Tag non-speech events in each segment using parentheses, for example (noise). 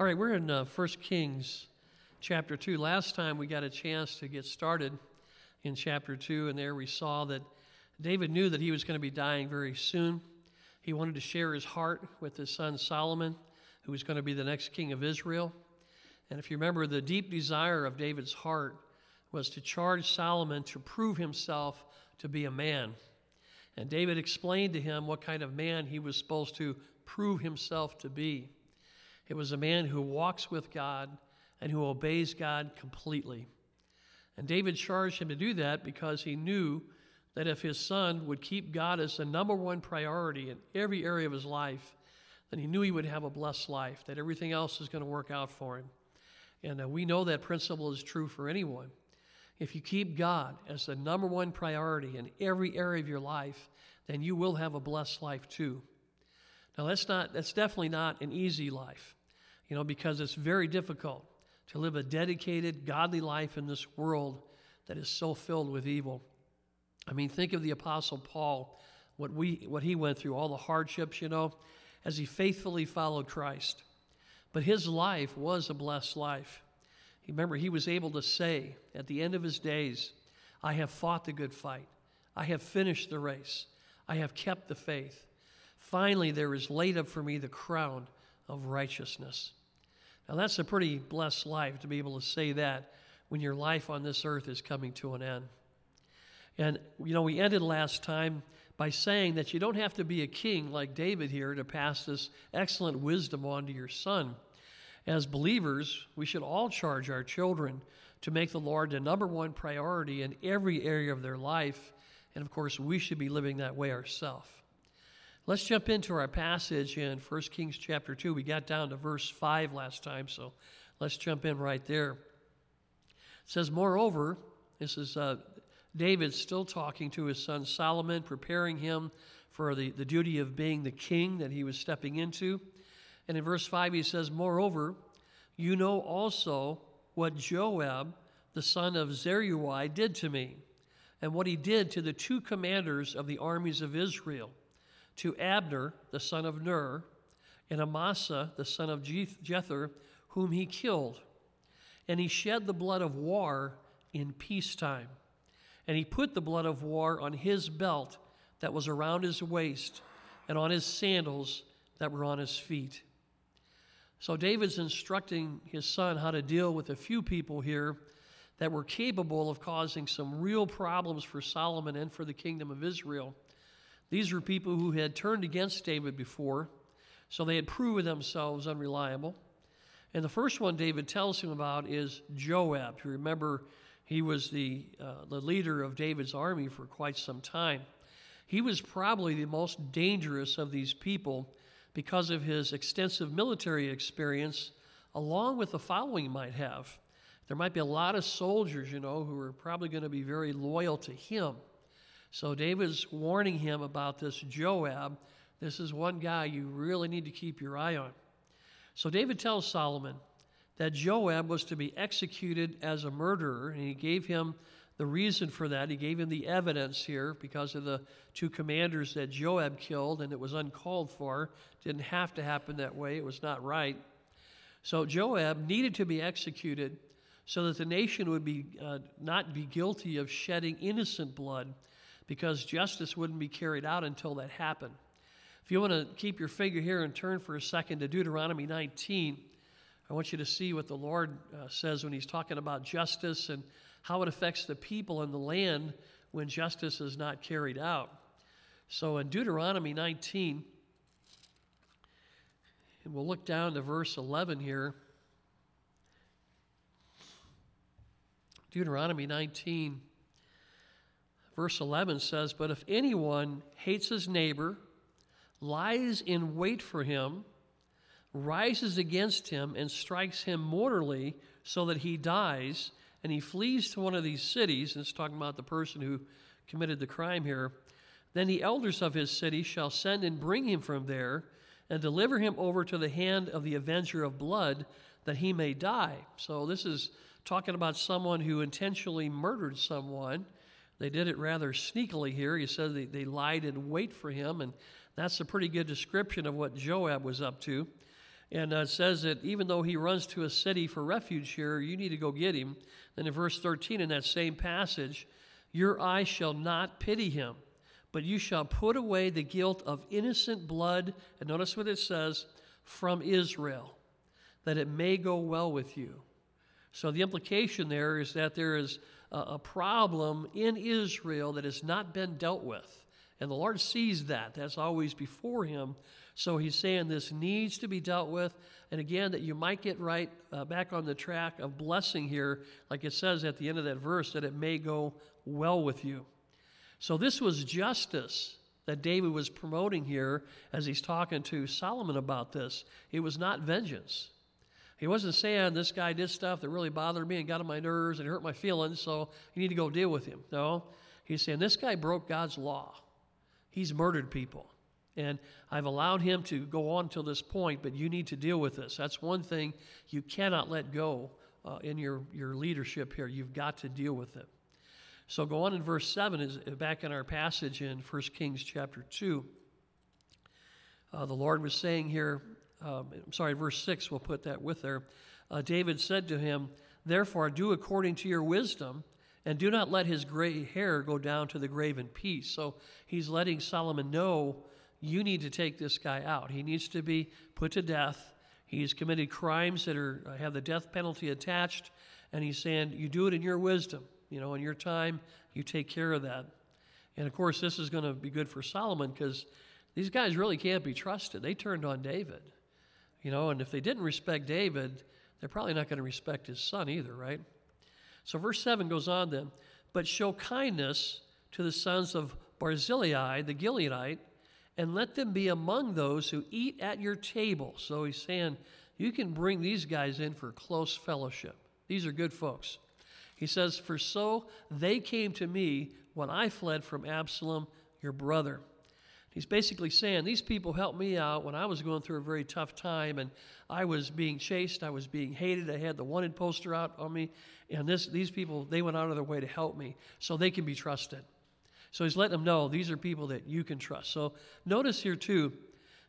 All right, we're in uh, 1 Kings chapter 2. Last time we got a chance to get started in chapter 2, and there we saw that David knew that he was going to be dying very soon. He wanted to share his heart with his son Solomon, who was going to be the next king of Israel. And if you remember, the deep desire of David's heart was to charge Solomon to prove himself to be a man. And David explained to him what kind of man he was supposed to prove himself to be. It was a man who walks with God and who obeys God completely. And David charged him to do that because he knew that if his son would keep God as the number one priority in every area of his life, then he knew he would have a blessed life, that everything else is going to work out for him. And uh, we know that principle is true for anyone. If you keep God as the number one priority in every area of your life, then you will have a blessed life too. Now that's not that's definitely not an easy life you know, because it's very difficult to live a dedicated, godly life in this world that is so filled with evil. I mean, think of the Apostle Paul, what, we, what he went through, all the hardships, you know, as he faithfully followed Christ. But his life was a blessed life. Remember, he was able to say at the end of his days, I have fought the good fight. I have finished the race. I have kept the faith. Finally, there is laid up for me the crown of righteousness. Now, that's a pretty blessed life to be able to say that when your life on this earth is coming to an end. And, you know, we ended last time by saying that you don't have to be a king like David here to pass this excellent wisdom on to your son. As believers, we should all charge our children to make the Lord the number one priority in every area of their life. And of course, we should be living that way ourselves. Let's jump into our passage in 1 Kings chapter 2. We got down to verse 5 last time, so let's jump in right there. It says, Moreover, this is uh, David still talking to his son Solomon, preparing him for the, the duty of being the king that he was stepping into. And in verse 5, he says, Moreover, you know also what Joab, the son of Zeruiah, did to me, and what he did to the two commanders of the armies of Israel to Abner, the son of Ner, and Amasa, the son of Jether, whom he killed. And he shed the blood of war in peacetime. And he put the blood of war on his belt that was around his waist, and on his sandals that were on his feet. So David's instructing his son how to deal with a few people here that were capable of causing some real problems for Solomon and for the kingdom of Israel. These were people who had turned against David before, so they had proven themselves unreliable. And the first one David tells him about is Joab. You remember, he was the, uh, the leader of David's army for quite some time. He was probably the most dangerous of these people because of his extensive military experience, along with the following might have. There might be a lot of soldiers, you know, who are probably going to be very loyal to him. So David's warning him about this Joab. This is one guy you really need to keep your eye on. So David tells Solomon that Joab was to be executed as a murderer, and he gave him the reason for that. He gave him the evidence here because of the two commanders that Joab killed, and it was uncalled for. Didn't have to happen that way, it was not right. So Joab needed to be executed so that the nation would be, uh, not be guilty of shedding innocent blood because justice wouldn't be carried out until that happened. If you want to keep your finger here and turn for a second to Deuteronomy 19, I want you to see what the Lord uh, says when He's talking about justice and how it affects the people and the land when justice is not carried out. So in Deuteronomy 19, and we'll look down to verse 11 here. Deuteronomy 19, Verse 11 says, But if anyone hates his neighbor, lies in wait for him, rises against him, and strikes him mortally so that he dies, and he flees to one of these cities, and it's talking about the person who committed the crime here, then the elders of his city shall send and bring him from there, and deliver him over to the hand of the avenger of blood, that he may die. So this is talking about someone who intentionally murdered someone they did it rather sneakily here. He said they, they lied in wait for him, and that's a pretty good description of what Joab was up to. And uh, says that even though he runs to a city for refuge here, you need to go get him. Then in verse 13, in that same passage, your eye shall not pity him, but you shall put away the guilt of innocent blood. And notice what it says from Israel, that it may go well with you. So the implication there is that there is a, problem in Israel that has not been dealt with. And the Lord sees that. That's always before him. So he's saying this needs to be dealt with. And again, that you might get right uh, back on the track of blessing here, like it says at the end of that verse, that it may go well with you. So this was justice that David was promoting here as he's talking to Solomon about this. It was not vengeance. He wasn't saying this guy did stuff that really bothered me and got on my nerves and hurt my feelings, so you need to go deal with him. No. He's saying this guy broke God's law. He's murdered people. And I've allowed him to go on till this point, but you need to deal with this. That's one thing you cannot let go uh, in your, your leadership here. You've got to deal with it. So go on in verse 7, is back in our passage in 1 Kings chapter 2. Uh, the Lord was saying here, um, I'm sorry, verse 6, we'll put that with there. Uh, David said to him, Therefore, do according to your wisdom, and do not let his gray hair go down to the grave in peace. So he's letting Solomon know you need to take this guy out. He needs to be put to death. He's committed crimes that are uh, have the death penalty attached, and he's saying you do it in your wisdom. You know, in your time, you take care of that. And of course, this is going to be good for Solomon because these guys really can't be trusted. They turned on David, you know, and if they didn't respect David, they're probably not going to respect his son either, right? So verse 7 goes on then, but show kindness to the sons of Barzillai, the Gileadite, and let them be among those who eat at your table. So he's saying, you can bring these guys in for close fellowship. These are good folks. He says, For so they came to me when I fled from Absalom, your brother. He's basically saying, These people helped me out when I was going through a very tough time and I was being chased, I was being hated, I had the wanted poster out on me, and this, these people, they went out of their way to help me so they can be trusted. So he's letting them know these are people that you can trust. So notice here, too,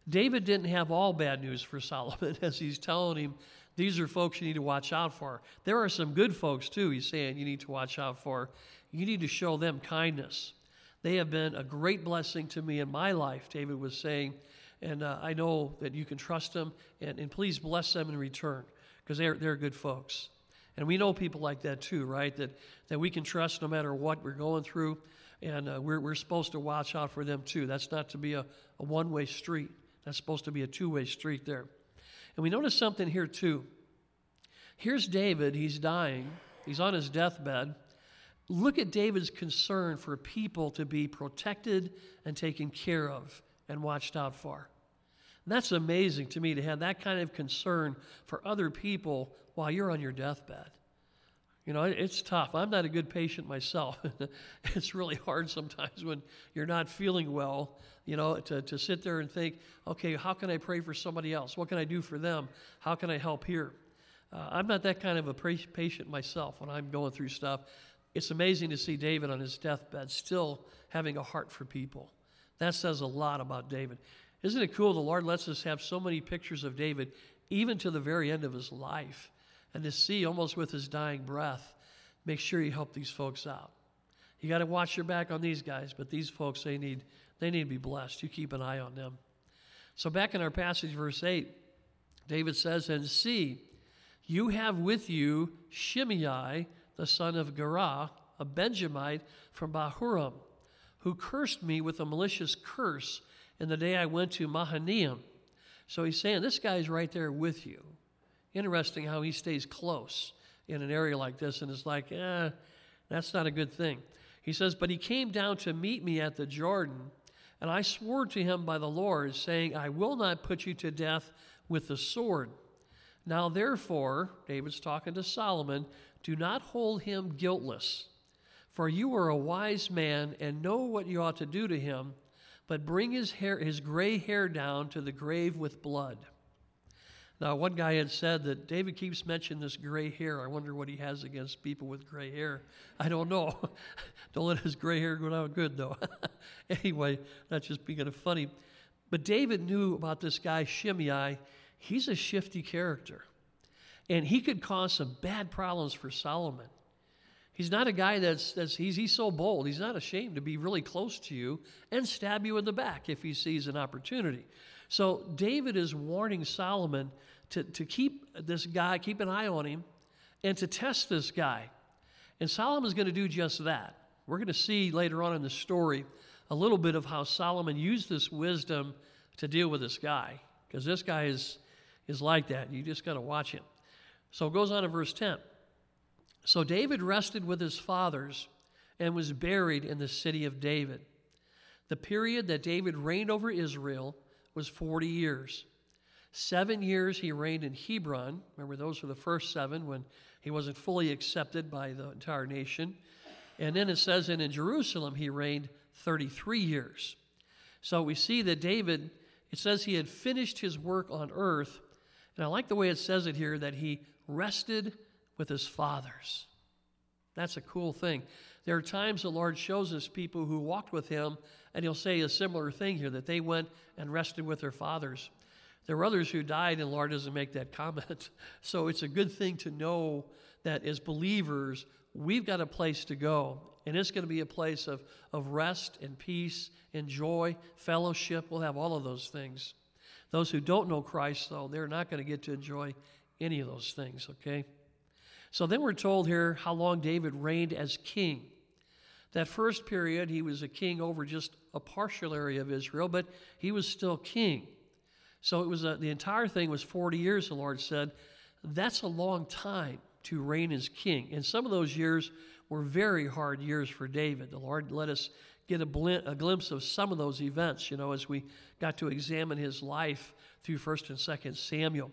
David didn't have all bad news for (laughs) Solomon as he's telling him these are folks you need to watch out for. There are some good folks, too, he's saying you need to watch out for. You need to show them kindness. They have been a great blessing to me in my life, David was saying. And uh, I know that you can trust them, and, and please bless them in return because they're, they're good folks. And we know people like that too, right? That, that we can trust no matter what we're going through and uh, we're, we're supposed to watch out for them too. That's not to be a, a one way street, that's supposed to be a two way street there. And we notice something here too. Here's David, he's dying, he's on his deathbed. Look at David's concern for people to be protected and taken care of and watched out for. That's amazing to me to have that kind of concern for other people while you're on your deathbed. You know, it's tough. I'm not a good patient myself. (laughs) it's really hard sometimes when you're not feeling well, you know, to, to sit there and think, okay, how can I pray for somebody else? What can I do for them? How can I help here? Uh, I'm not that kind of a patient myself when I'm going through stuff. It's amazing to see David on his deathbed still having a heart for people. That says a lot about David. Isn't it cool? The Lord lets us have so many pictures of David, even to the very end of his life and to see almost with his dying breath, make sure you help these folks out. You got to watch your back on these guys, but these folks, they need, they need to be blessed. You keep an eye on them. So, back in our passage, verse 8, David says, And see, you have with you Shimei, the son of Gera, a Benjamite from Bahurim, who cursed me with a malicious curse in the day I went to Mahanaim. So he's saying, This guy's right there with you. Interesting how he stays close in an area like this and is like, eh, that's not a good thing. He says, But he came down to meet me at the Jordan, and I swore to him by the Lord, saying, I will not put you to death with the sword. Now, therefore, David's talking to Solomon, do not hold him guiltless. For you are a wise man and know what you ought to do to him, but bring his hair, his gray hair down to the grave with blood. Now, one guy had said that David keeps mentioning this gray hair. I wonder what he has against people with gray hair. I don't know. (laughs) don't let his gray hair go down good, though. (laughs) anyway, that's just being kind of funny. But David knew about this guy, Shimei. he's a shifty character. And he could cause some bad problems for Solomon. He's not a guy that's, that's he's, he's so bold. He's not ashamed to be really close to you and stab you in the back if he sees an opportunity. So David is warning Solomon to, to keep this guy, keep an eye on him, and to test this guy. And Solomon's going to do just that. We're going to see later on in the story a little bit of how Solomon used this wisdom to deal with this guy, because this guy is, is like that. You just got to watch him. So it goes on in verse 10. So David rested with his fathers and was buried in the city of David. The period that David reigned over Israel was 40 years. Seven years he reigned in Hebron. Remember, those were the first seven when he wasn't fully accepted by the entire nation. And then it says, and in Jerusalem he reigned 33 years. So we see that David, it says he had finished his work on earth. And I like the way it says it here that he rested with his fathers. That's a cool thing. There are times the Lord shows us people who walked with him, and he'll say a similar thing here that they went and rested with their fathers. There were others who died, and the Lord doesn't make that (laughs) comment. So it's a good thing to know that as believers, we've got a place to go. And it's going to be a place of, of rest and peace and joy, fellowship. We'll have all of those things. Those who don't know Christ, though, they're not going to get to enjoy any of those things, okay? So then we're told here how long David reigned as king. That first period, he was a king over just a partial area of Israel, but he was still king. So it was a, the entire thing was 40 years, the Lord said. That's a long time to reign as king. And some of those years were very hard years for David. The Lord let us get a, a glimpse of some of those events, you know, as we got to examine his life through 1st and 2nd Samuel.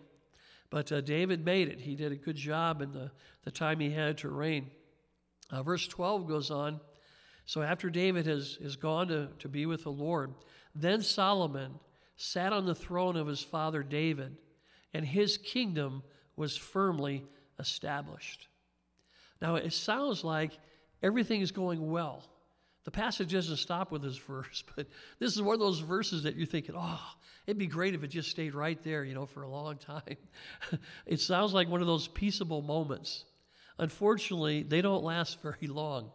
But uh, David made it. He did a good job in the, the time he had to reign. Uh, verse 12 goes on So after David has, has gone to, to be with the Lord, then Solomon sat on the throne of his father David, and his kingdom was firmly established. Now, it sounds like everything is going well. The passage doesn't stop with this (laughs) verse, but this is one of those verses that you're thinking, oh, it'd be great if it just stayed right there, you know, for a long time. (laughs) it sounds like one of those peaceable moments. Unfortunately, they don't last (laughs) very long.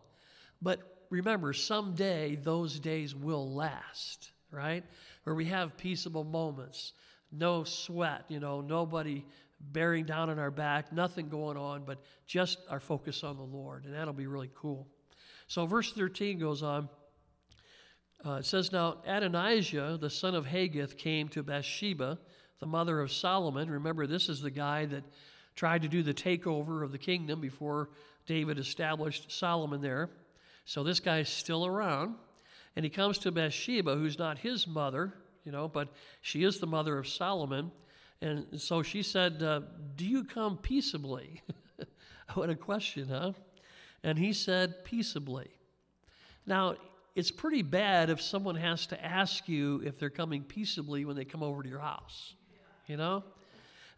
But remember, someday those days will last, right? Where we have peaceable moments, no sweat, you know, nobody bearing down on our back, nothing going on, but just our focus on the Lord. And that'll be really cool. So, verse 13 goes on. Uh, it says, Now Adonijah, the son of Haggith, came to Bathsheba, the mother of Solomon. Remember, this is the guy that tried to do the takeover of the kingdom before David established Solomon there. So this guy's still around. And he comes to Bathsheba, who's not his mother, you know, but she is the mother of Solomon. And so she said, uh, Do you come peaceably? (laughs) what a question, huh? And he said, Peaceably. Now, it's pretty bad if someone has to ask you if they're coming peaceably when they come over to your house. You know?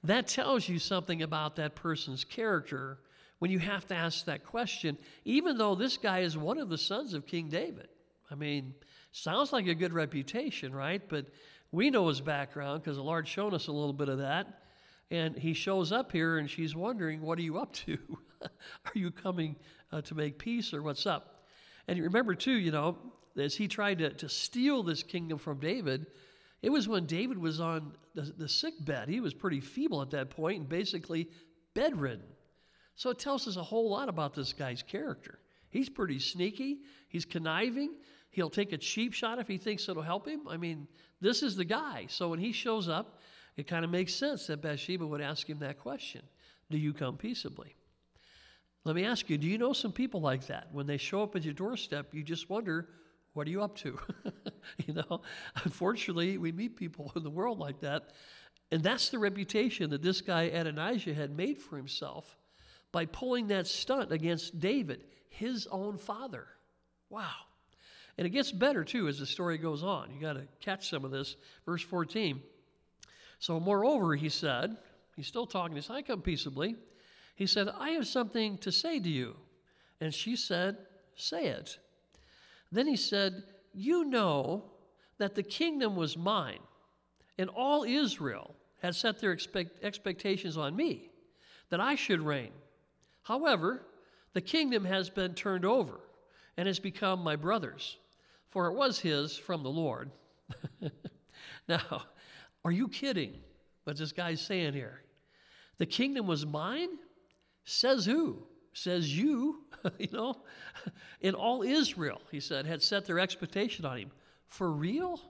That tells you something about that person's character when you have to ask that question, even though this guy is one of the sons of King David. I mean, sounds like a good reputation, right? But we know his background because the Lord's shown us a little bit of that. And he shows up here and she's wondering, What are you up to? (laughs) are you coming uh, to make peace or what's up? And you remember, too, you know, as he tried to, to steal this kingdom from David, it was when David was on the, the sick bed. He was pretty feeble at that point and basically bedridden. So it tells us a whole lot about this guy's character. He's pretty sneaky, he's conniving, He'll take a cheap shot if he thinks it'll help him. I mean, this is the guy. So when he shows up, it kind of makes sense that Bathsheba would ask him that question Do you come peaceably? Let me ask you, do you know some people like that? When they show up at your doorstep, you just wonder, what are you up to? (laughs) you know, unfortunately, we meet people in the world like that. And that's the reputation that this guy Adonijah had made for himself by pulling that stunt against David, his own father. Wow. And it gets better too as the story goes on. You got to catch some of this. Verse 14. So, moreover, he said, he's still talking, he said, I come peaceably. He said, I have something to say to you. And she said, Say it. Then he said, You know that the kingdom was mine, and all Israel had set their expect, expectations on me, that I should reign. However, the kingdom has been turned over and has become my brother's, for it was his from the Lord. (laughs) now, are you kidding what this guy's saying here? The kingdom was mine? Says who? Says you, (laughs) you know? (laughs) In all Israel, he said, had set their expectation on him. For real?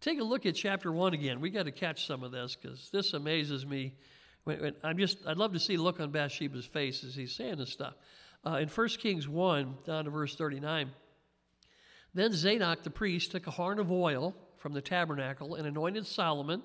Take a look at chapter 1 again. We got to catch some of this because this amazes me. I'm just, I'd love to see the look on Bathsheba's face as he's saying this stuff. Uh, in 1 Kings 1, down to verse 39, then Zadok the priest took a horn of oil from the tabernacle and anointed Solomon.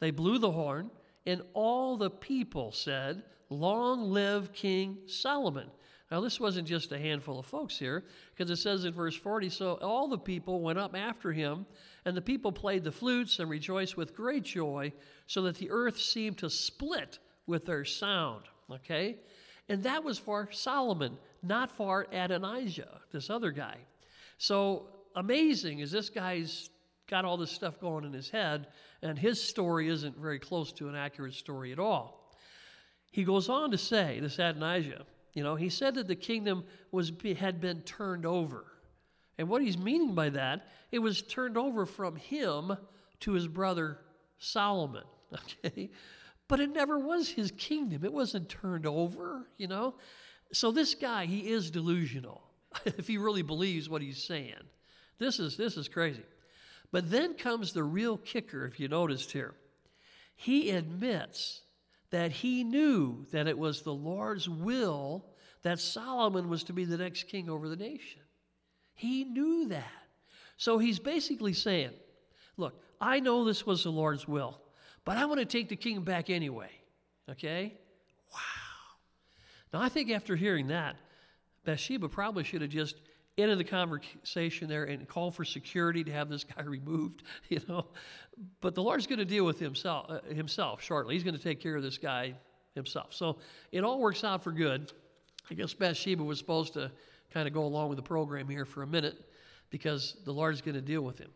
They blew the horn, and all the people said, Long live King Solomon. Now, this wasn't just a handful of folks here, because it says in verse 40 So all the people went up after him, and the people played the flutes and rejoiced with great joy, so that the earth seemed to split with their sound. Okay? And that was for Solomon, not for Adonijah, this other guy. So amazing is this guy's got all this stuff going in his head, and his story isn't very close to an accurate story at all. He goes on to say, this Adonijah, you know, he said that the kingdom was, had been turned over. And what he's meaning by that, it was turned over from him to his brother Solomon. (laughs) Okay? But it never was his kingdom. It wasn't turned over, you know? So this guy, he is delusional (laughs) if he really believes what he's saying. This is this is crazy. But then comes the real kicker, if you noticed here. He admits that he knew that it was the Lord's will that Solomon was to be the next king over the nation. He knew that. So he's basically saying, Look, I know this was the Lord's will, but I want to take the kingdom back anyway. Okay? Wow. Now, I think after hearing that, Bathsheba probably should have just into the conversation there and call for security to have this guy (laughs) removed, you know. But the Lord's going to deal with himself, uh, himself shortly. He's going to take care of this guy himself. So it all works out for good. I guess Bathsheba was supposed to kind of go along with the program here for a minute because the Lord's going to deal with him.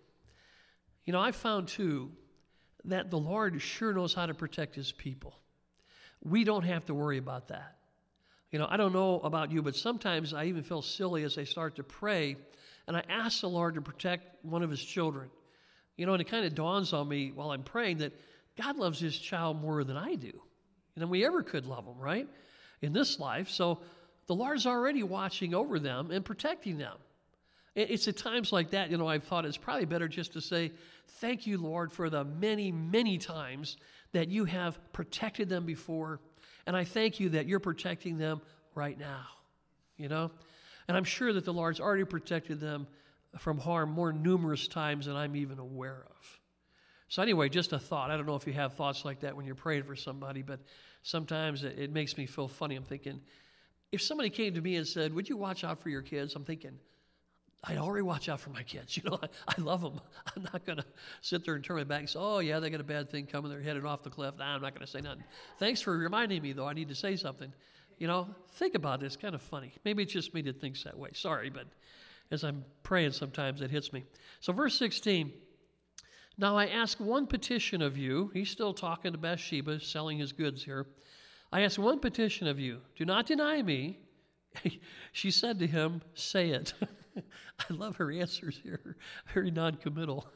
You know, I found too that the Lord sure knows how to protect his people. We don't have to worry about that. You know, I don't know about you, but sometimes I even feel silly as I start to pray and I ask the Lord to protect one of his children. You know, and it kind of dawns on me while I'm praying that God loves his child more than I do, than we ever could love him, right? In this life. So the Lord's already watching over them and protecting them. It's at times like that, you know, I've thought it's probably better just to say, Thank you, Lord, for the many, many times that you have protected them before and I thank you that you're protecting them right now, you know? And I'm sure that the Lord's already protected them from harm more numerous times than I'm even aware of. So, anyway, just a thought. I don't know if you have thoughts like that when you're praying for somebody, but sometimes it, it makes me feel funny. I'm thinking, if somebody came to me and said, Would you watch out for your kids? I'm thinking, I'd already watch out for my kids. (laughs) You know, I, I love them. (laughs) I'm not going to sit there and turn my back and say, oh, yeah, they got a bad thing coming. They're headed off the cliff. Nah, I'm not going to say nothing. Thanks for reminding me, though. I need to say something. You know, think about it. It's kind of funny. Maybe it's just me that thinks that way. Sorry, but as I'm praying, sometimes it hits me. So, verse 16 Now I ask one petition of you. He's still talking to Bathsheba, selling his goods here. I ask one petition of you. Do not deny me. (laughs) she said to him, Say it. (laughs) I love her answers here, very non committal.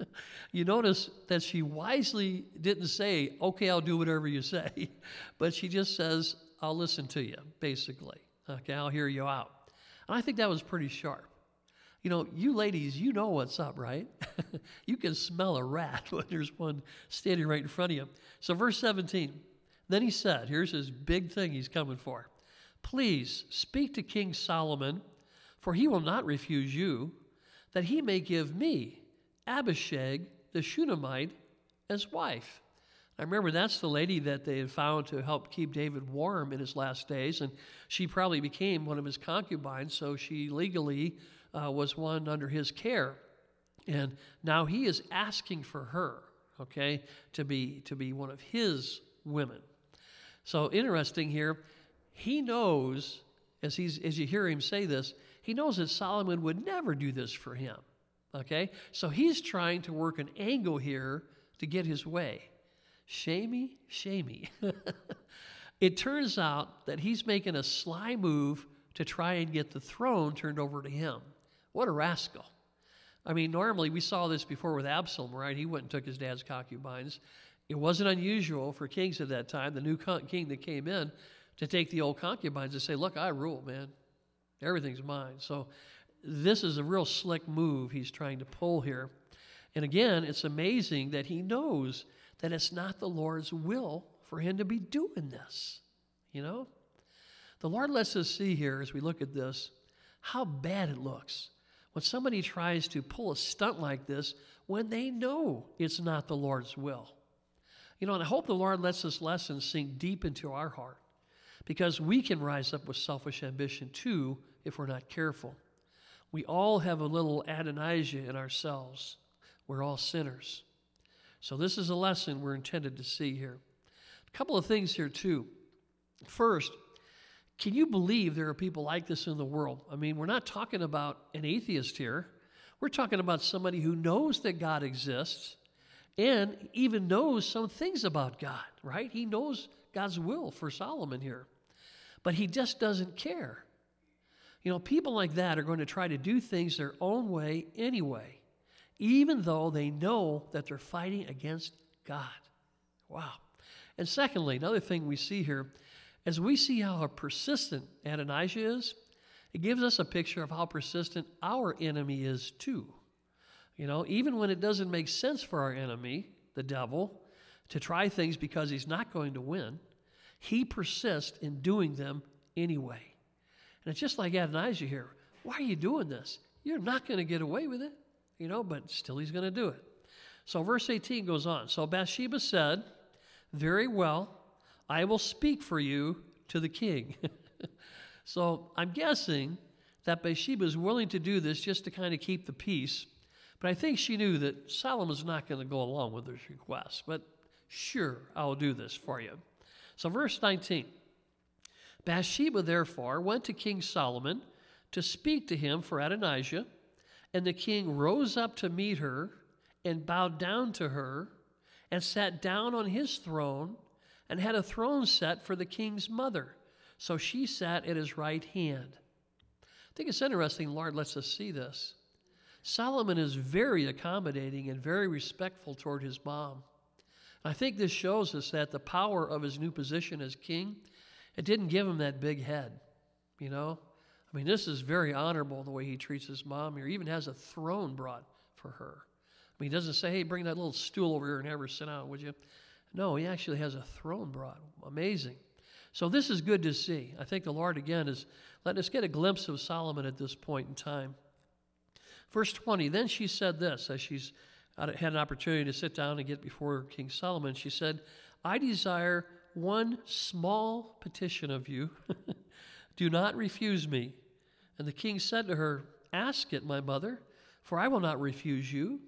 (laughs) you notice that she wisely didn't say, okay, I'll do whatever you say, (laughs) but she just says, I'll listen to you, basically. Okay, I'll hear you out. And I think that was pretty sharp. You know, you ladies, you know what's up, right? you can smell a rat when there's one standing right in front of you. So, verse 17, then he said, here's his big thing he's coming for. Please speak to King Solomon for he will not refuse you, that he may give me Abishag the Shunammite as wife. I remember that's the lady that they had found to help keep David warm in his last days, and she probably became one of his concubines, so she legally uh, was one under his care. And now he is asking for her, okay, to be to be one of his women. So interesting here, he knows as he's as you hear him say this, he knows that Solomon would never do this for him. Okay? So he's trying to work an angle here to get his way. Shamey, shamey. (laughs) it turns out that he's making a sly move to try and get the throne turned over to him. What a rascal. I mean, normally we saw this before with Absalom, right? He went and took his dad's concubines. It wasn't unusual for kings at that time, the new king that came in, to take the old concubines and say, Look, I rule, man. Everything's mine. So this is a real slick move he's trying to pull here. And again, it's amazing that he knows that it's not the Lord's will for him to be doing this. You know? The Lord lets us see here as we look at this how bad it looks when somebody tries to pull a stunt like this when they know it's not the Lord's will. You know, and I hope the Lord lets this lesson sink deep into our heart because we can rise up with selfish ambition too if we're not careful. We all have a little Adonijah in ourselves. We're all sinners. So, this is a lesson we're intended to see here. A couple of things here, too. First, can you believe there are people like this in the world? I mean, we're not talking about an atheist here. We're talking about somebody who knows that God exists and even knows some things about God, right? He knows God's will for Solomon here, but he just doesn't care. You know, people like that are going to try to do things their own way anyway, even though they know that they're fighting against God. Wow. And secondly, another thing we see here, as we see how persistent Adonijah is, it gives us a picture of how persistent our enemy is too. You know, even when it doesn't make sense for our enemy, the devil, to try things because he's not going to win, he persists in doing them anyway. And it's just like Adonijah here. Why are you doing this? You're not going to get away with it, you know, but still he's going to do it. So verse 18 goes on. So Bathsheba said, Very well, I will speak for you to the king. (laughs) so I'm guessing that Bathsheba is willing to do this just to kind of keep the peace but I think she knew that Solomon's not going to go along with this request. But sure, I'll do this for you. So, verse 19 Bathsheba therefore went to King Solomon to speak to him for Adonijah, and the king rose up to meet her and bowed down to her and sat down on his throne and had a throne set for the king's mother. So she sat at his right hand. I think it's interesting, Lord lets us see this. Solomon is very accommodating and very respectful toward his mom. I think this shows us that the power of his new position as king, it didn't give him that big head, you know? I mean, this is very honorable the way he treats his mom here. He even has a throne brought for her. I mean, he doesn't say, hey, bring that little stool over here and have her sit down, would you? No, he actually has a throne brought. Amazing. So this is good to see. I think the Lord, again, is letting us get a glimpse of Solomon at this point in time. Verse 20 Then she said this as she's had an opportunity to sit down and get before King Solomon. She said, I desire one small petition of you. (laughs) Do not refuse me. And the king said to her, Ask it, my mother, for I will not refuse you.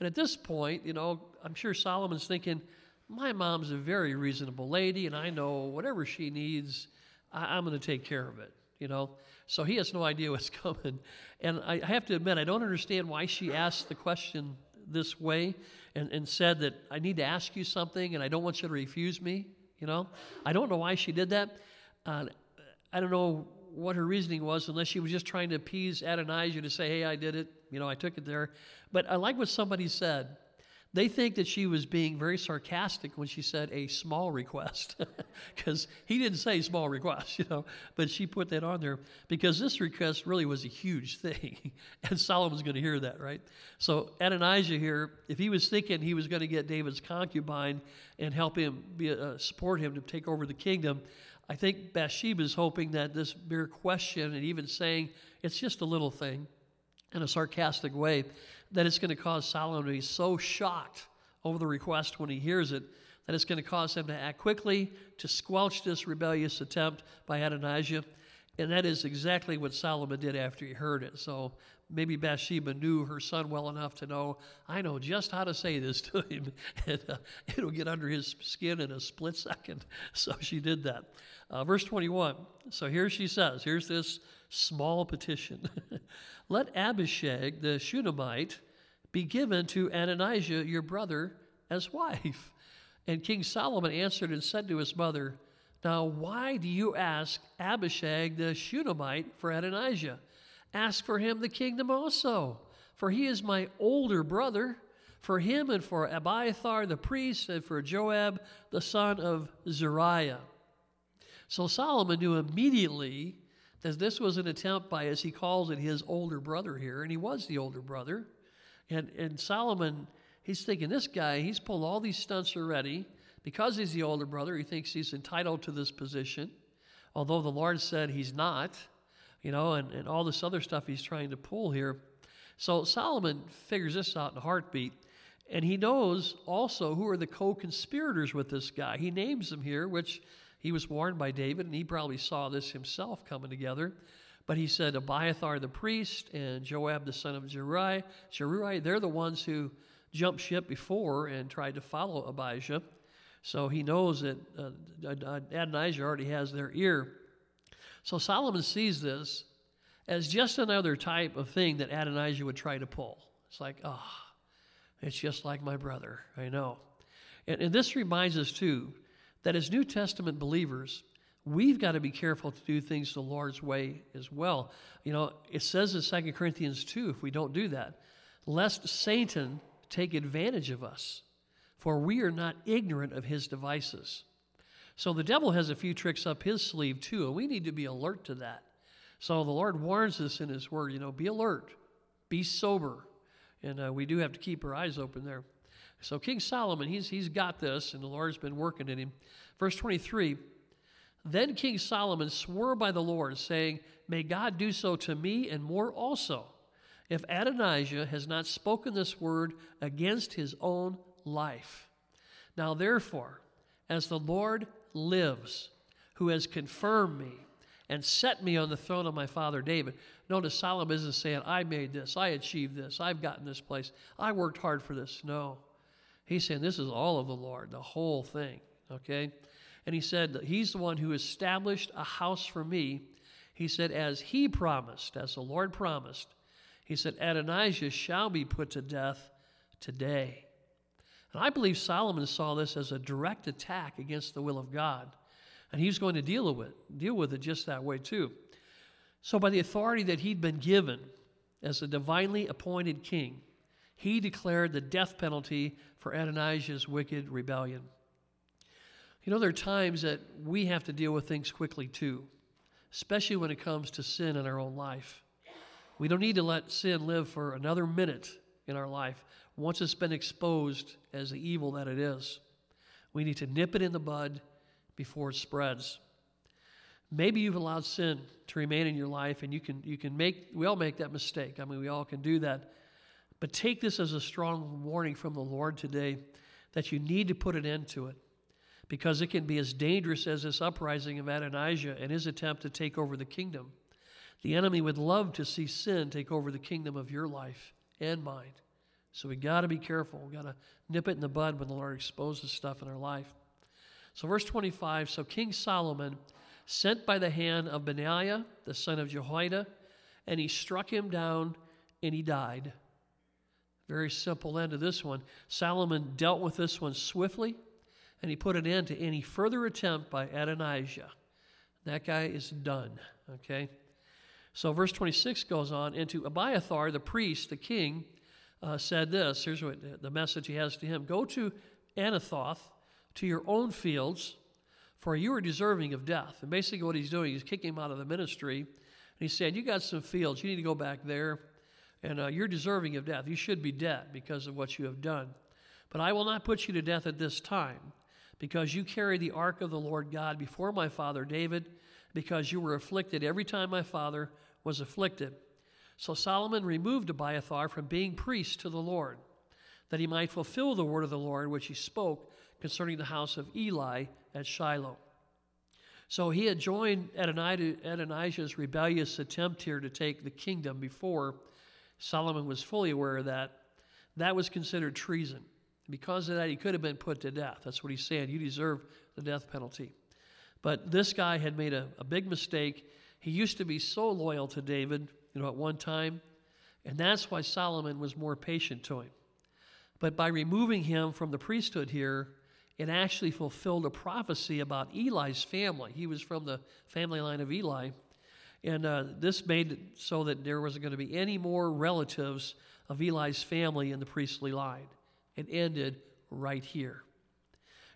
And at this point, you know, I'm sure Solomon's thinking, My mom's a very reasonable lady, and I know whatever she needs, I- am going to take care of it, you know. So he has no idea (laughs) what's coming. And I have to admit, I don't understand why she asked the question this way and, and said that I need to ask you something and I don't want you to refuse me. You know, I don't know why she did that. Uh, I don't know what her reasoning was, unless she was just trying to appease Adonijah to say, hey, I did it. You know, I took it there. But I like what somebody said. They think that she was being very sarcastic when she said a small request, (laughs) because he didn't say small request, you know, but she put that on there because this request really was a huge thing, (laughs) and Solomon's going to hear that, right? So Adonijah here, if he was thinking he was going to get David's concubine and help him be, uh, support him to take over the kingdom, I think Bathsheba is hoping that this mere question and even saying it's just a little thing in a sarcastic way that it's going to cause Solomon to be so shocked over the request when he hears it that it's going to cause him to act quickly to squelch this rebellious attempt by Adonijah. And that is exactly what Solomon did after he heard it. So maybe Bathsheba knew her son well enough to know, I know just how to say this to him, (laughs) and uh, it'll get under his skin in a split second. (laughs) So she did that. Uh, verse 21. So here she says, here's this small petition. (laughs) Let Abishag the Shunammite be given to Adonijah, your brother, as wife. (laughs) And King Solomon answered and said to his mother, Now why do you ask Abishag the Shunammite for Adonijah? Ask for him the kingdom also, for he is my older brother. For him and for Abiathar the priest, and for Joab the son of Zeruiah. So Solomon knew immediately that this was an attempt by, as he calls it, his older brother here, and he was the older brother. And, and Solomon, he's thinking, this guy, he's pulled all these stunts already. Because he's the older brother, he thinks he's entitled to this position, although the Lord said he's not, you know, and, and all this other stuff he's trying to pull here. So Solomon figures this out in a heartbeat. And he knows also who are the co conspirators with this guy. He names them here, which he was warned by David, and he probably saw this himself coming together. But he said Abiathar the priest and Joab the son of Zeruiah, Zeruiah, they're the ones who jumped ship before and tried to follow Abijah. So he knows that uh, Adonijah already has their ear. So Solomon sees this as just another type of thing that Adonijah would try to pull. It's like, ah, oh, it's just like my brother. I know. And, and this reminds us, too, that as New Testament believers, we've got to be careful to do things the Lord's way as well. You know, it says in 2 Corinthians 2, if we don't do that, lest Satan take advantage of us, for we are not ignorant of his devices. So the devil has a few tricks up his sleeve too, and we need to be alert to that. So the Lord warns us in his word, you know, be alert, be sober. And uh, we do have to keep our eyes open there. So King Solomon, he's, he's got this, and the Lord's been working in him. Verse 23 Then King Solomon swore by the Lord, saying, May God do so to me and more also, if Adonijah has not spoken this word against his own life. Now therefore, as the Lord lives, who has confirmed me and set me on the throne of my father David. Notice Solomon isn't saying, I made this, I achieved this, I've gotten this place, I worked hard for this. No. He's saying this is all of the Lord, the whole thing. Okay? And he said he's the one who established a house for me. He said, as he promised, as the Lord promised, he said, Adonijah shall be put to death today. And I believe Solomon saw this as a direct attack against the will of God. And he's going to deal with it, deal with it just that way too. So by the authority that he'd been given as a divinely appointed king, he declared the death penalty for Adonijah's wicked rebellion. You know, there are times that we have to deal with things quickly too, especially when it comes to sin in our own life. We don't need to let sin live for another minute in our life once it's been exposed as the evil that it is. We need to nip it in the bud before it spreads. Maybe you've allowed sin to remain in your life, and you can, you can make, we all make that mistake. I mean, we all can do that. But take this as a strong warning from the Lord today that you need to put an end to it because it can be as dangerous as this uprising of Adonijah and his attempt to take over the kingdom. The enemy would love to see sin take over the kingdom of your life and mine. So we got to be careful. We got to nip it in the bud when the Lord exposes stuff in our life. So, verse 25 So King Solomon sent by the hand of Benaiah, the son of Jehoiada, and he struck him down and he died. Very simple end to this one. Solomon dealt with this one swiftly, and he put an end to any further attempt by Adonijah. That guy is done, okay? So, verse 26 goes on into Abiathar, the priest, the king, uh, said this. Here's what the message he has to him Go to Anathoth, to your own fields, for you are deserving of death. And basically, what he's doing, he's kicking him out of the ministry. And he said, You got some fields, you need to go back there and uh, you're deserving of death. You should be dead because of what you have done. But I will not put you to death at this time, because you carry the ark of the Lord God before my father David, because you were afflicted every time my father was afflicted. So Solomon removed Abiathar from being priest to the Lord, that he might fulfill the word of the Lord which he spoke concerning the house of Eli at Shiloh. So he had joined Adonijah's rebellious attempt here to take the kingdom before Solomon was fully aware of that. That was considered treason. Because of that, he could have been put to death. That's what he's saying. You deserve the death penalty. But this guy had made a, a big mistake. He used to be so loyal to David, you know, at one time, and that's why Solomon was more patient to him. But by removing him from the priesthood here, it actually fulfilled a prophecy about Eli's family. He was from the family line of Eli. And uh, this made it so that there wasn't going to be any more relatives of Eli's family in the priestly line. It ended right here.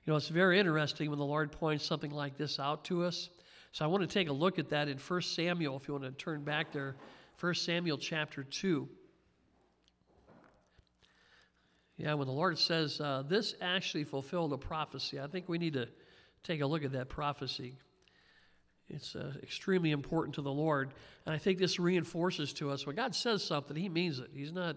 You know, it's very interesting when the Lord points something like this out to us. So I want to take a look at that in 1 Samuel, if you want to turn back there, 1 Samuel chapter 2. Yeah, when the Lord says uh, this actually fulfilled a prophecy, I think we need to take a look at that prophecy. It's uh, extremely important to the Lord, and I think this reinforces to us when God says something, He means it. He's not,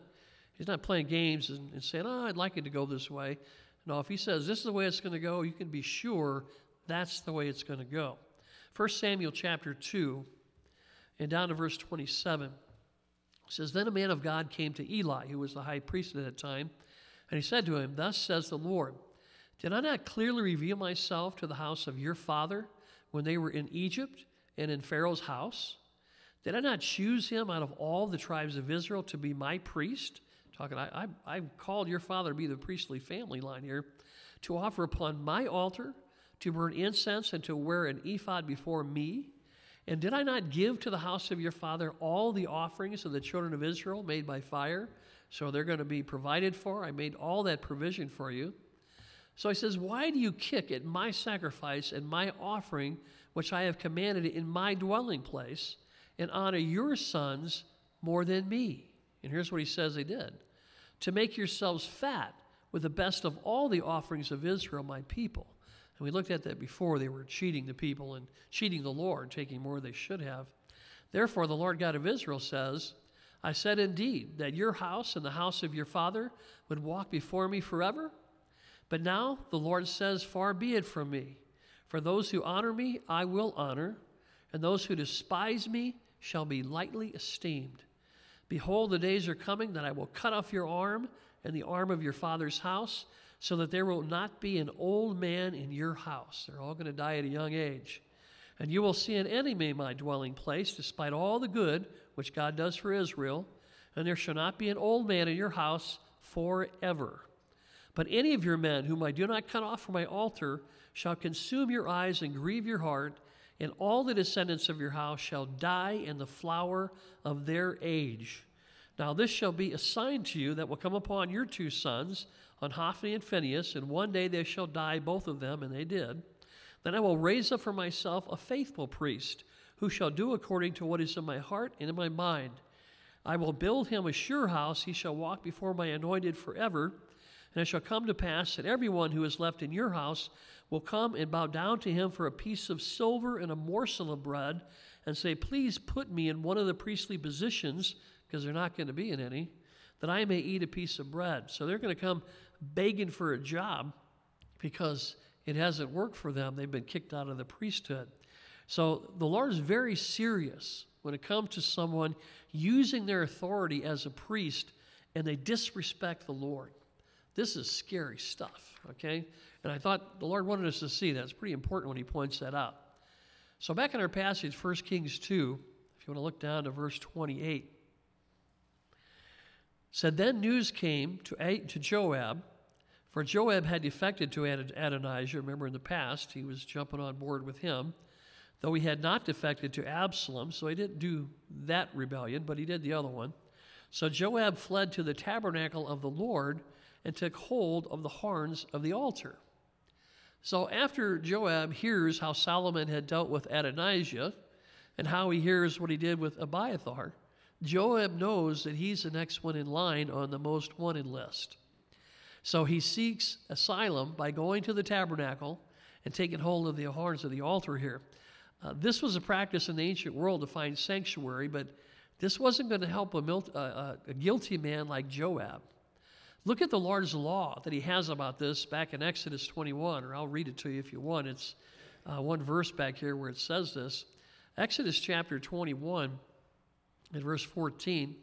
He's not playing games and, and saying, "Oh, I'd like it to go this way." No, if He says this is the way it's going to go, you can be sure that's the way it's going to go. 1 Samuel chapter two, and down to verse twenty-seven says, "Then a man of God came to Eli, who was the high priest at that time." And he said to him, Thus says the Lord, Did I not clearly reveal myself to the house of your father when they were in Egypt and in Pharaoh's house? Did I not choose him out of all the tribes of Israel to be my priest? Talking, I, I, I called your father to be the priestly family line here, to offer upon my altar, to burn incense, and to wear an ephod before me. And did I not give to the house of your father all the offerings of the children of Israel made by fire? So they're going to be provided for. I made all that provision for you. So he says, Why do you kick at my sacrifice and my offering, which I have commanded in my dwelling place, and honor your sons more than me? And here's what he says they did to make yourselves fat with the best of all the offerings of Israel, my people. And we looked at that before. They were cheating the people and cheating the Lord, taking more than they should have. Therefore, the Lord God of Israel says, I said indeed that your house and the house of your father would walk before me forever. But now the Lord says, Far be it from me. For those who honor me, I will honor, and those who despise me shall be lightly esteemed. Behold, the days are coming that I will cut off your arm and the arm of your father's house, so that there will not be an old man in your house. They're all going to die at a young age. And you will see an enemy in my dwelling place, despite all the good which God does for Israel. And there shall not be an old man in your house forever. But any of your men whom I do not cut off from my altar shall consume your eyes and grieve your heart, and all the descendants of your house shall die in the flower of their age. Now this shall be a sign to you that will come upon your two sons, on Hophni and Phinehas, and one day they shall die, both of them, and they did. Then I will raise up for myself a faithful priest, who shall do according to what is in my heart and in my mind. I will build him a sure house. He shall walk before my anointed forever. And it shall come to pass that everyone who is left in your house will come and bow down to him for a piece of silver and a morsel of bread, and say, Please put me in one of the priestly positions, because they're not going to be in any, that I may eat a piece of bread. So they're going to come begging for a job because it hasn't worked for them. They've been kicked out of the priesthood. So the Lord is very serious when it comes to someone using their authority as a priest and they disrespect the Lord. This is scary stuff, okay? And I thought the Lord wanted us to see that. It's pretty important when He points that out. So, back in our passage, 1 Kings 2, if you want to look down to verse 28, said, Then news came to, to Joab for Joab had defected to Adonijah. Remember in the past, he was jumping on board with him, though he had not defected to Absalom, so he didn't do that rebellion, but he did the other one. So Joab fled to the tabernacle of the Lord and took hold of the horns of the altar. So after Joab hears how Solomon had dealt with Adonijah and how he hears what he did with Abiathar, Joab knows that he's the next one in line on the most wanted list. So he seeks asylum by going to the tabernacle and taking hold of the horns of the altar here. Uh, this was a practice in the ancient world to find sanctuary, but this wasn't going to help a, mil- uh, uh, a, guilty man like Joab. Look at the Lord's law that he has about this back in Exodus 21, or I'll read it to you if you want. It's uh, one verse back here where it says this. Exodus chapter 21, in verse 14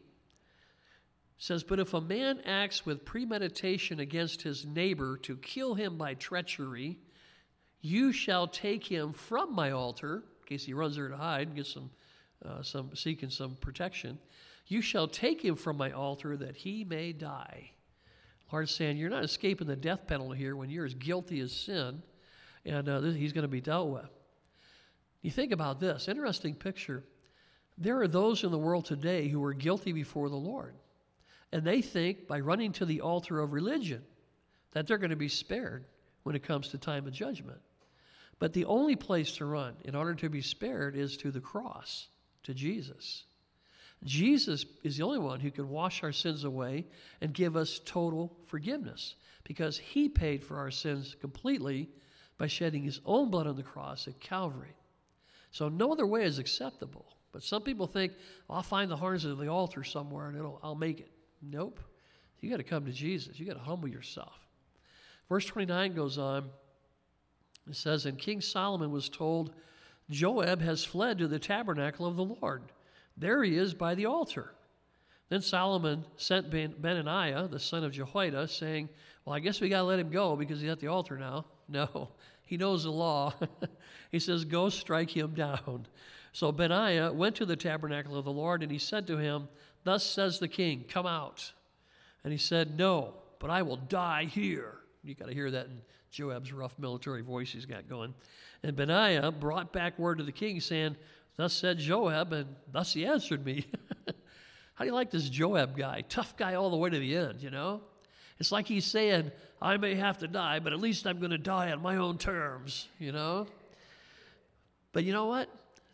says, But if a man acts with premeditation against his neighbor to kill him by treachery, you shall take him from my altar, in case he runs there to hide and gets some, uh, some seeking some protection. You shall take him from my altar that he may die. Lord's saying, You're not escaping the death penalty here when you're as guilty as sin, and uh, this, he's going to be dealt with. You think about this interesting picture. There are those in the world today who are guilty before the Lord, and they think by running to the altar of religion that they're going to be spared when it comes to time of judgment. But the only place to run in order to be spared is to the cross, to Jesus. Jesus is the only one who can wash our sins away and give us total forgiveness because he paid for our sins completely by shedding his own blood on the cross at Calvary. So no other way is acceptable. But some people think, well, I'll find the horns of the altar somewhere and I'll make it. Nope. You got to come to Jesus. You got to humble yourself. Verse 29 goes on. It says, And King Solomon was told, Joab has fled to the tabernacle of the Lord. There he is by the altar. Then Solomon sent ben- Benaiah, the son of Jehoiada, saying, Well, I guess we got to let him go because he's at the altar now. (laughs) No, he knows the law. (laughs) he says, Go strike him down. So Benaiah went to the tabernacle of the Lord, and he said to him, Thus says the king, Come out. And he said, No, but I will die here. You got to hear that in Joab's rough military voice he's got going. And Benaiah brought back word to the king, saying, Thus said Joab, and thus he answered me. (laughs) How do you like this Joab guy? Tough guy all the way to the end, you know? It's like he's saying, I may have to die, but at least I'm going to die on my own terms, you know? But you know what?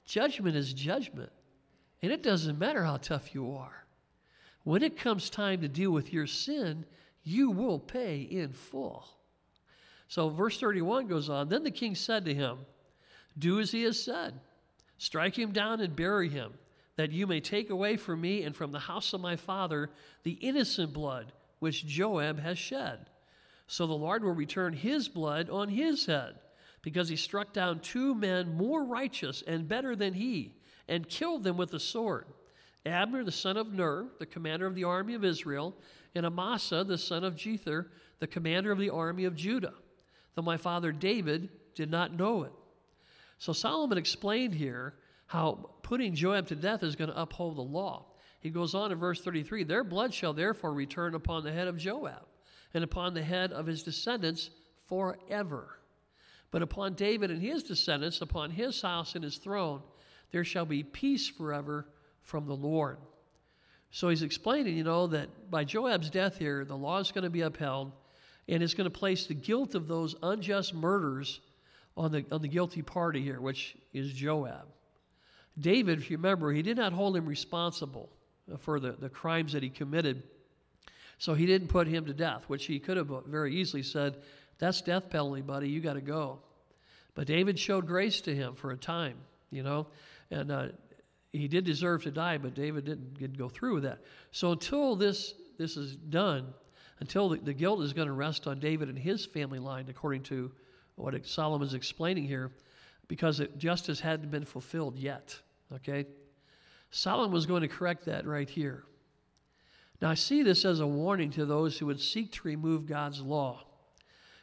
Judgment is judgment. And it doesn't matter how tough you are. When it comes time to deal with your sin, you will pay in full. So, verse 31 goes on Then the king said to him, Do as he has said. Strike him down and bury him, that you may take away from me and from the house of my father the innocent blood which Joab has shed. So the Lord will return his blood on his head, because he struck down two men more righteous and better than he, and killed them with the sword Abner the son of Ner, the commander of the army of Israel, and Amasa the son of Jether, the commander of the army of Judah, though my father David did not know it. So Solomon explained here how putting Joab to death is going to uphold the law. He goes on in verse 33 Their blood shall therefore return upon the head of Joab and upon the head of his descendants forever. But upon David and his descendants, upon his house and his throne, there shall be peace forever from the Lord. So he's explaining, you know, that by Joab's death here, the law is going to be upheld and it's going to place the guilt of those unjust murders on the, on the guilty party here, which is Joab. David, if you remember, he did not hold him responsible for the, the crimes that he committed. So he didn't put him to death, which he could have very easily said, That's death penalty, buddy. You got to go. But David showed grace to him for a time, you know, and uh, he did deserve to die, but David didn't, didn't go through with that. So until this, this is done, until the, the guilt is going to rest on David and his family line, according to what Solomon's explaining here, because it, justice hadn't been fulfilled yet. Okay? Solomon was going to correct that right here. Now, I see this as a warning to those who would seek to remove God's law.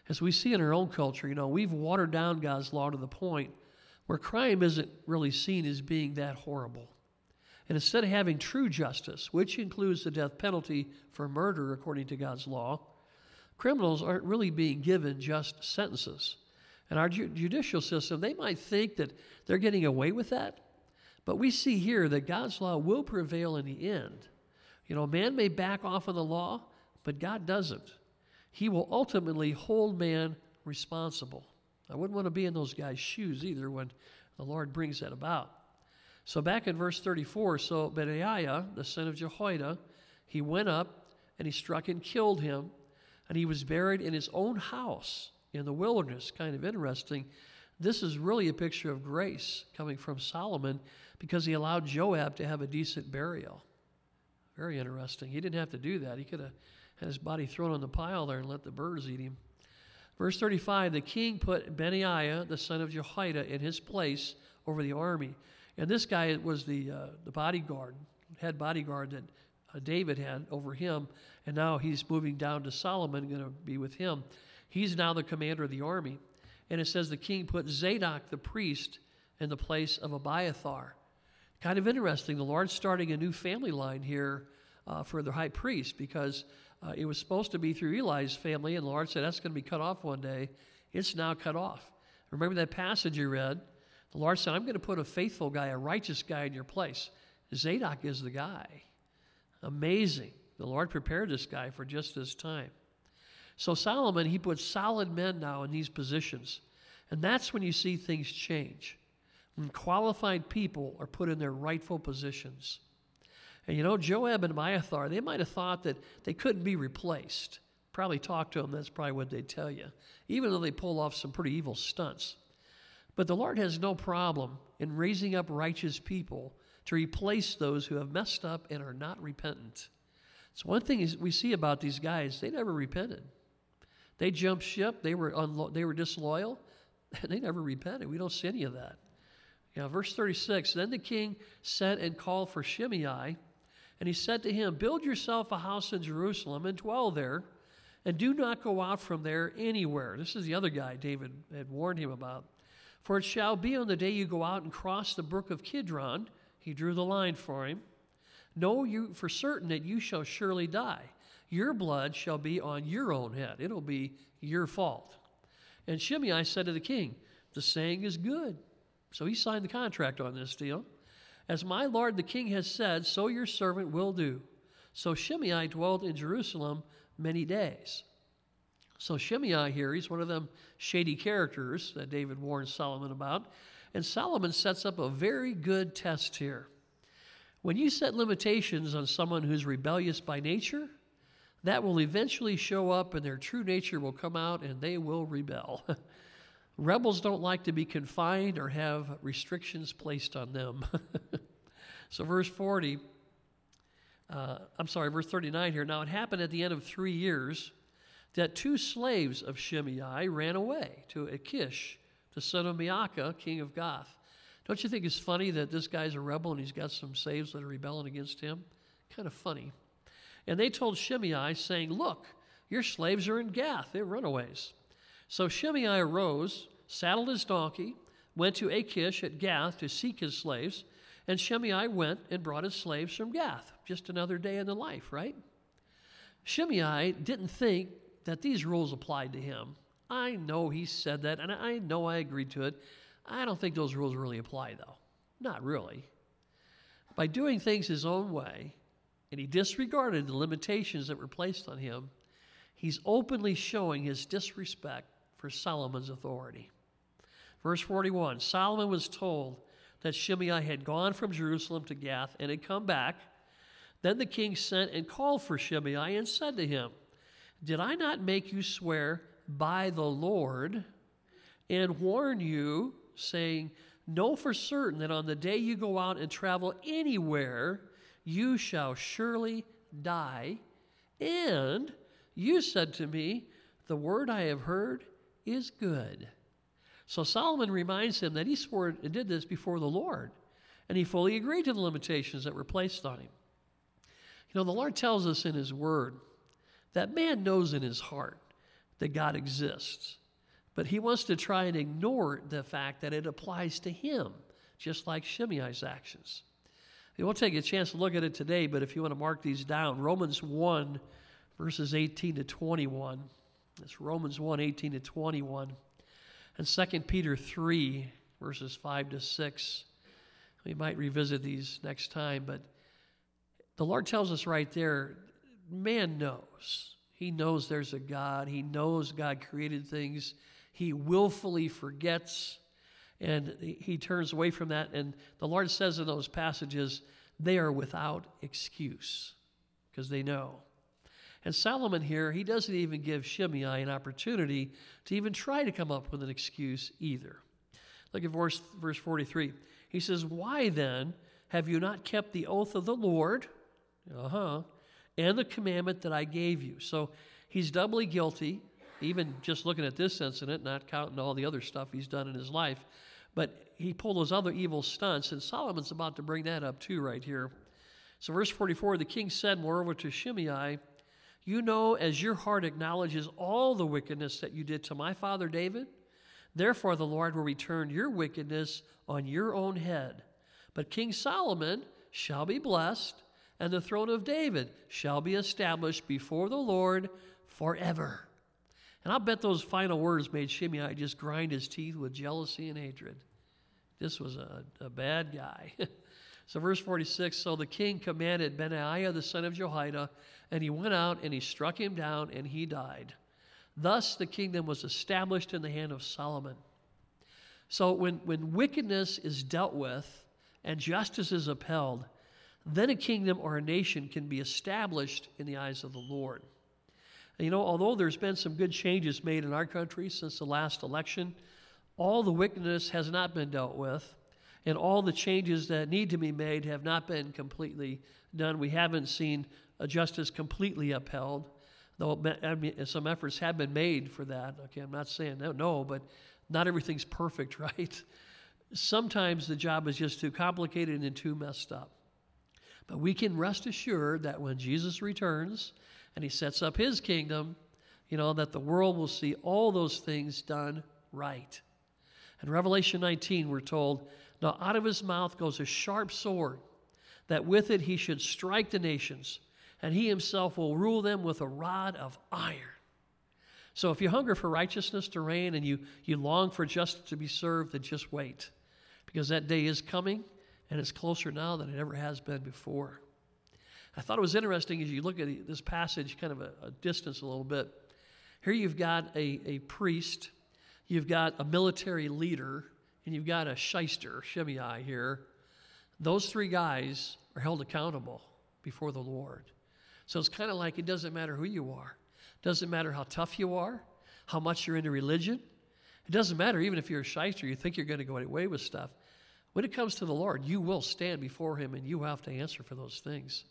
As we see in our own culture, you know, we've watered down God's law to the point where crime isn't really seen as being that horrible. And instead of having true justice, which includes the death penalty for murder according to God's law, criminals aren't really being given just sentences. And our ju- judicial system, they might think that they're getting away with that. But we see here that God's law will prevail in the end. You know, man may back off of the law, but God doesn't. He will ultimately hold man responsible. I wouldn't want to be in those guys' shoes either when the Lord brings that about. So back in verse 34, so Benaiah, the son of Jehoiada, he went up and he struck and killed him, and he was buried in his own house in the wilderness. Kind of interesting. This is really a picture of grace coming from Solomon because he allowed Joab to have a decent burial. Very interesting. He didn't have to do that. He could have had his body thrown on the pile there and let the birds eat him. Verse 35 The king put Benaiah, the son of Jehoiada, in his place over the army. And this guy was the, uh, the bodyguard, head bodyguard that uh, David had over him. And now he's moving down to Solomon, going to be with him. He's now the commander of the army. And it says the king put Zadok the priest in the place of Abiathar. Kind of interesting. The Lord's starting a new family line here uh, for the high priest because uh, it was supposed to be through Eli's family, and the Lord said that's going to be cut off one day. It's now cut off. Remember that passage you read? The Lord said, I'm going to put a faithful guy, a righteous guy in your place. Zadok is the guy. Amazing. The Lord prepared this guy for just this time. So Solomon, he put solid men now in these positions. And that's when you see things change. When qualified people are put in their rightful positions. And you know, Joab and Abiathar, they might have thought that they couldn't be replaced. Probably talk to them, that's probably what they'd tell you, even though they pull off some pretty evil stunts. But the Lord has no problem in raising up righteous people to replace those who have messed up and are not repentant. So, one thing we see about these guys, they never repented. They jumped ship, they were, unlo- they were disloyal, (laughs) they never repented. We don't see any of that. Know, verse 36 Then the king sent and called for Shimei, and he said to him, Build yourself a house in Jerusalem and dwell there, and do not go out from there anywhere. This is the other guy David had warned him about. For it shall be on the day you go out and cross the brook of Kidron, he drew the line for him. Know you for certain that you shall surely die. Your blood shall be on your own head. It'll be your fault. And Shimei said to the king, The saying is good. So he signed the contract on this deal. As my lord the king has said, so your servant will do. So Shimei dwelt in Jerusalem many days. So Shimei here, he's one of them shady characters that David warned Solomon about. And Solomon sets up a very good test here. When you set limitations on someone who's rebellious by nature, that will eventually show up and their true nature will come out and they will rebel. (laughs) Rebels don't like to be confined or have restrictions placed on them. (laughs) so, verse 40, uh, I'm sorry, verse 39 here. Now, it happened at the end of three years that two slaves of Shimei ran away to Achish, the son of Maacah, king of Gath. Don't you think it's funny that this guy's a rebel and he's got some slaves that are rebelling against him? Kind of funny. And they told Shimei, saying, Look, your slaves are in Gath, they're runaways. So Shimei arose, saddled his donkey, went to Achish at Gath to seek his slaves, and Shimei went and brought his slaves from Gath. Just another day in the life, right? Shimei didn't think that these rules applied to him. I know he said that, and I know I agreed to it. I don't think those rules really apply, though. Not really. By doing things his own way, and he disregarded the limitations that were placed on him, he's openly showing his disrespect for Solomon's authority. Verse 41 Solomon was told that Shimei had gone from Jerusalem to Gath and had come back. Then the king sent and called for Shimei and said to him, Did I not make you swear by the Lord and warn you, saying, Know for certain that on the day you go out and travel anywhere, you shall surely die. And you said to me, The word I have heard is good. So Solomon reminds him that he swore and did this before the Lord, and he fully agreed to the limitations that were placed on him. You know, the Lord tells us in his word that man knows in his heart that God exists, but he wants to try and ignore the fact that it applies to him, just like Shimei's actions. We won't take a chance to look at it today, but if you want to mark these down, Romans 1, verses 18 to 21. It's Romans 1 18 to 21. And 2 Peter 3, verses 5 to 6. We might revisit these next time, but the Lord tells us right there man knows. He knows there's a God. He knows God created things. He willfully forgets and he turns away from that. And the Lord says in those passages, they are without excuse because they know. And Solomon here, he doesn't even give Shimei an opportunity to even try to come up with an excuse either. Look at verse, verse 43. He says, Why then have you not kept the oath of the Lord? Uh huh. And the commandment that I gave you. So he's doubly guilty, even just looking at this incident, not counting all the other stuff he's done in his life. But he pulled those other evil stunts, and Solomon's about to bring that up too, right here. So, verse 44 the king said, moreover, to Shimei, you know, as your heart acknowledges all the wickedness that you did to my father David, therefore the Lord will return your wickedness on your own head. But King Solomon shall be blessed and the throne of David shall be established before the Lord forever. And I'll bet those final words made Shimei just grind his teeth with jealousy and hatred. This was a, a bad guy. (laughs) so, verse 46 So the king commanded Benaiah the son of Jehoiada, and he went out and he struck him down, and he died. Thus the kingdom was established in the hand of Solomon. So, when, when wickedness is dealt with and justice is upheld, then a kingdom or a nation can be established in the eyes of the Lord. You know, although there's been some good changes made in our country since the last election, all the wickedness has not been dealt with, and all the changes that need to be made have not been completely done. We haven't seen uh, justice completely upheld, though some efforts have been made for that. Okay, I'm not saying no, no, but not everything's perfect, (laughs) right? Sometimes the job is just too complicated and too messed up. But we can rest assured that when Jesus returns and he sets up his kingdom, you know, that the world will see all those things done right. In Revelation 19, we're told, Now out of his mouth goes a sharp sword, that with it he should strike the nations, and he himself will rule them with a rod of iron. So if you hunger for righteousness to reign and you, you long for justice to be served, then just wait, because that day is coming, and it's closer now than it ever has been before. I thought it was interesting as you look at this passage, kind of a, a distance a little bit. Here you've got a, a priest you've got a military leader, and you've got a shyster, Shimei here. Those three guys are held accountable before the Lord. So it's kind of like it doesn't matter who you are. It doesn't matter how tough you are, how much you're into religion. It doesn't matter even if you're a shyster, you think you're going to go away with stuff. When it comes to the Lord, you will stand before Him and you have to answer for those things.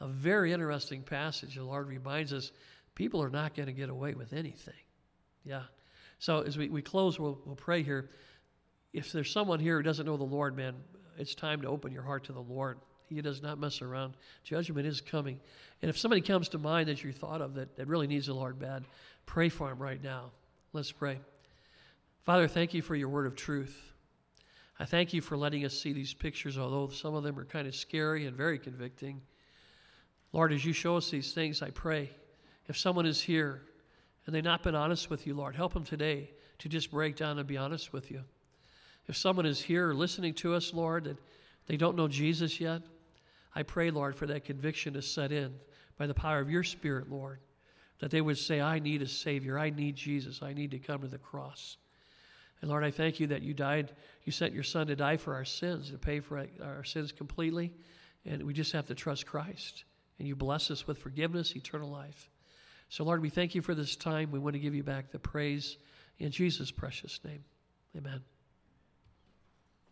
A very interesting passage. The Lord reminds us people are not going to get away with anything. Yeah. So as we, we close, we'll, we'll pray here. If there's someone here who doesn't know the Lord, man, it's time to open your heart to the Lord. He does not mess around. Judgment is coming. And if somebody comes to mind that you thought of that, that really needs the Lord bad, pray for him right now. Let's pray. Father, thank you for your word of truth. I thank you for letting us see these pictures, although some of them are kind of scary and very convicting. Lord, as you show us these things, I pray if someone is here and they've not been honest with you, Lord, help them today to just break down and be honest with you. If someone is here listening to us, Lord, that they don't know Jesus yet, I pray, Lord, for that conviction to set in by the power of your Spirit, Lord, that they would say, I need a Savior. I need Jesus. I need to come to the cross. And Lord, I thank you that you died, you sent your Son to die for our sins, to pay for our sins completely. And we just have to trust Christ. And you bless us with forgiveness, eternal life. So, Lord, we thank you for this time. We want to give you back the praise in Jesus' precious name. Amen.